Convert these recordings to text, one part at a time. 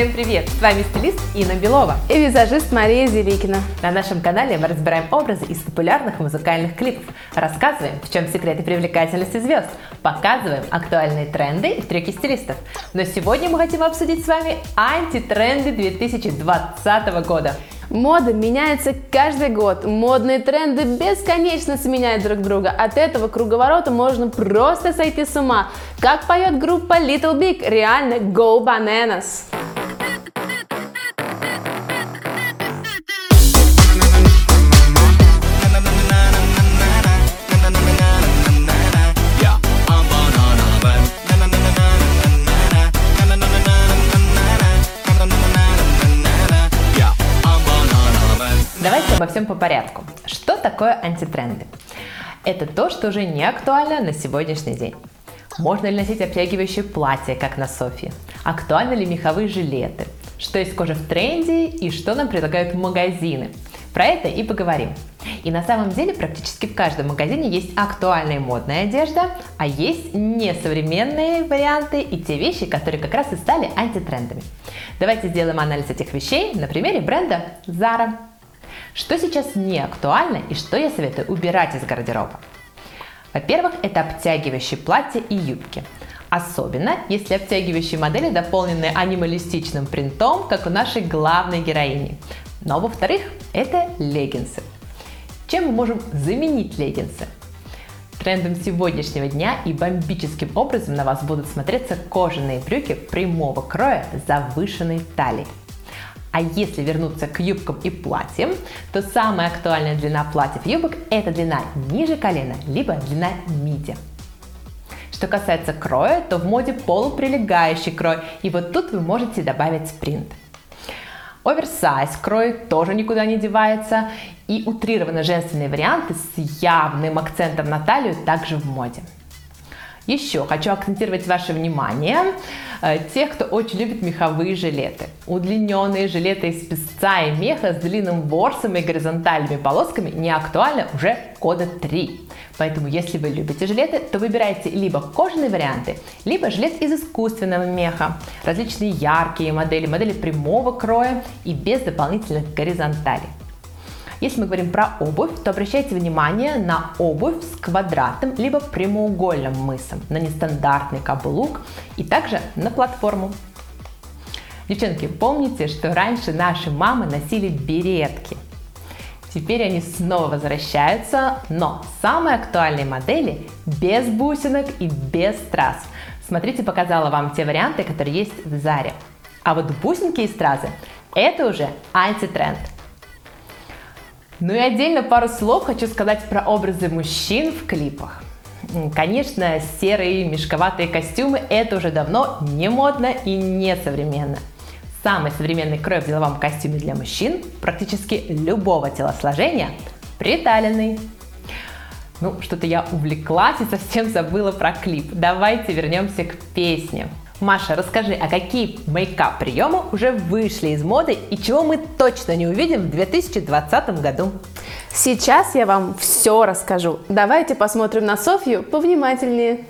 Всем привет! С вами стилист Инна Белова и визажист Мария Зеликина. На нашем канале мы разбираем образы из популярных музыкальных клипов, рассказываем, в чем секреты привлекательности звезд, показываем актуальные тренды и треки стилистов. Но сегодня мы хотим обсудить с вами антитренды 2020 года. Мода меняется каждый год. Модные тренды бесконечно сменяют друг друга. От этого круговорота можно просто сойти с ума. Как поет группа Little Big, реально go bananas. Обо всем по порядку. Что такое антитренды? Это то, что уже не актуально на сегодняшний день. Можно ли носить обтягивающие платья, как на Софье? Актуальны ли меховые жилеты? Что есть кожа в тренде и что нам предлагают магазины? Про это и поговорим. И на самом деле практически в каждом магазине есть актуальная модная одежда, а есть несовременные варианты и те вещи, которые как раз и стали антитрендами. Давайте сделаем анализ этих вещей на примере бренда Zara. Что сейчас не актуально и что я советую убирать из гардероба? Во-первых, это обтягивающие платья и юбки. Особенно, если обтягивающие модели дополнены анималистичным принтом, как у нашей главной героини. Но во-вторых, это леггинсы. Чем мы можем заменить леггинсы? Трендом сегодняшнего дня и бомбическим образом на вас будут смотреться кожаные брюки прямого кроя с завышенной талией. А если вернуться к юбкам и платьям, то самая актуальная длина платьев юбок – это длина ниже колена, либо длина миди. Что касается кроя, то в моде полуприлегающий крой, и вот тут вы можете добавить спринт. Оверсайз крой тоже никуда не девается, и утрированно женственные варианты с явным акцентом на талию также в моде. Еще хочу акцентировать ваше внимание э, тех, кто очень любит меховые жилеты. Удлиненные жилеты из песца и меха с длинным ворсом и горизонтальными полосками не актуальны уже года 3. Поэтому, если вы любите жилеты, то выбирайте либо кожаные варианты, либо жилет из искусственного меха. Различные яркие модели, модели прямого кроя и без дополнительных горизонталей. Если мы говорим про обувь, то обращайте внимание на обувь с квадратным либо прямоугольным мысом, на нестандартный каблук и также на платформу. Девчонки, помните, что раньше наши мамы носили беретки. Теперь они снова возвращаются, но самые актуальные модели без бусинок и без страз. Смотрите, показала вам те варианты, которые есть в Заре. А вот бусинки и стразы – это уже антитренд. Ну и отдельно пару слов хочу сказать про образы мужчин в клипах. Конечно, серые мешковатые костюмы – это уже давно не модно и не современно. Самый современный крой в деловом костюме для мужчин практически любого телосложения – приталенный. Ну, что-то я увлеклась и совсем забыла про клип. Давайте вернемся к песне. Маша, расскажи, а какие мейкап приемы уже вышли из моды и чего мы точно не увидим в 2020 году? Сейчас я вам все расскажу. Давайте посмотрим на Софью повнимательнее.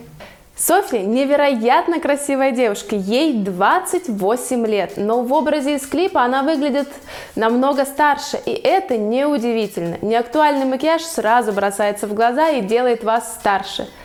Софья невероятно красивая девушка, ей 28 лет, но в образе из клипа она выглядит намного старше, и это неудивительно. Неактуальный макияж сразу бросается в глаза и делает вас старше –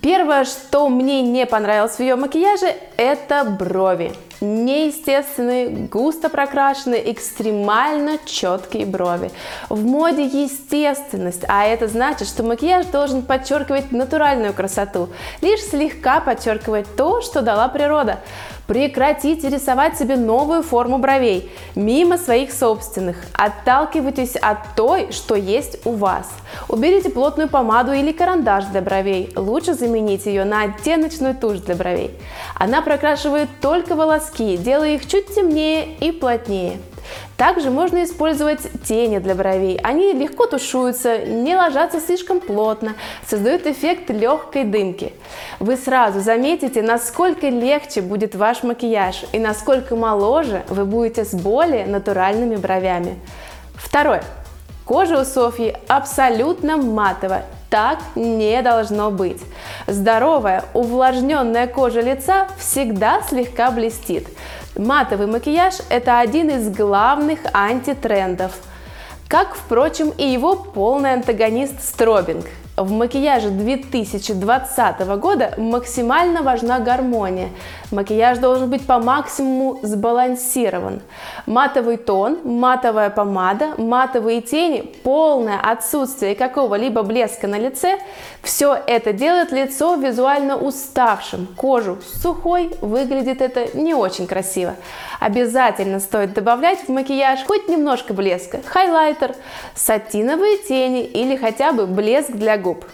Первое, что мне не понравилось в ее макияже, это брови. Неестественные, густо прокрашенные, экстремально четкие брови. В моде естественность, а это значит, что макияж должен подчеркивать натуральную красоту, лишь слегка подчеркивать то, что дала природа. Прекратите рисовать себе новую форму бровей, мимо своих собственных. Отталкивайтесь от той, что есть у вас. Уберите плотную помаду или карандаш для бровей. Лучше заменить ее на оттеночную тушь для бровей. Она прокрашивает только волоски, делая их чуть темнее и плотнее. Также можно использовать тени для бровей. Они легко тушуются, не ложатся слишком плотно, создают эффект легкой дымки. Вы сразу заметите, насколько легче будет ваш макияж и насколько моложе вы будете с более натуральными бровями. Второе. Кожа у Софьи абсолютно матовая. Так не должно быть. Здоровая, увлажненная кожа лица всегда слегка блестит. Матовый макияж – это один из главных антитрендов, как, впрочем, и его полный антагонист стробинг – в макияже 2020 года максимально важна гармония. Макияж должен быть по максимуму сбалансирован. Матовый тон, матовая помада, матовые тени, полное отсутствие какого-либо блеска на лице – все это делает лицо визуально уставшим, кожу сухой, выглядит это не очень красиво. Обязательно стоит добавлять в макияж хоть немножко блеска, хайлайтер, сатиновые тени или хотя бы блеск для губ.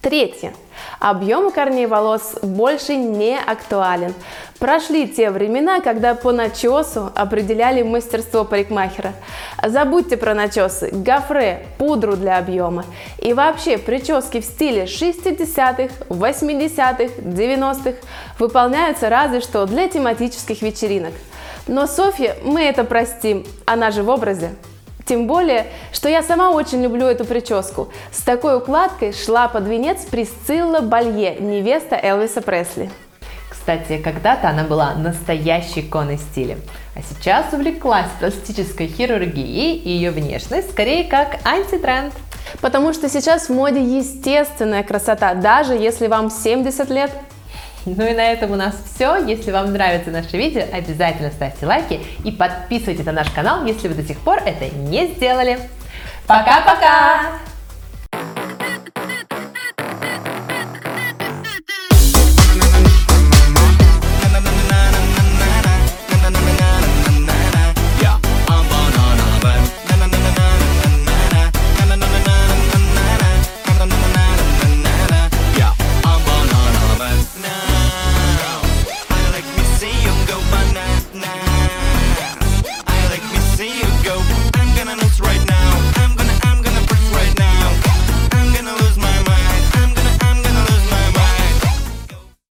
Третье. Объем корней волос больше не актуален. Прошли те времена, когда по начесу определяли мастерство парикмахера. Забудьте про начесы, гофре, пудру для объема. И вообще прически в стиле 60-х, 80-х, 90-х выполняются разве что для тематических вечеринок. Но Софье мы это простим, она же в образе. Тем более, что я сама очень люблю эту прическу. С такой укладкой шла под венец Присцилла Балье, невеста Элвиса Пресли. Кстати, когда-то она была настоящей иконой стиля, а сейчас увлеклась пластической хирургией и ее внешность скорее как антитренд. Потому что сейчас в моде естественная красота, даже если вам 70 лет ну и на этом у нас все. Если вам нравится наше видео, обязательно ставьте лайки и подписывайтесь на наш канал, если вы до сих пор это не сделали. Пока-пока!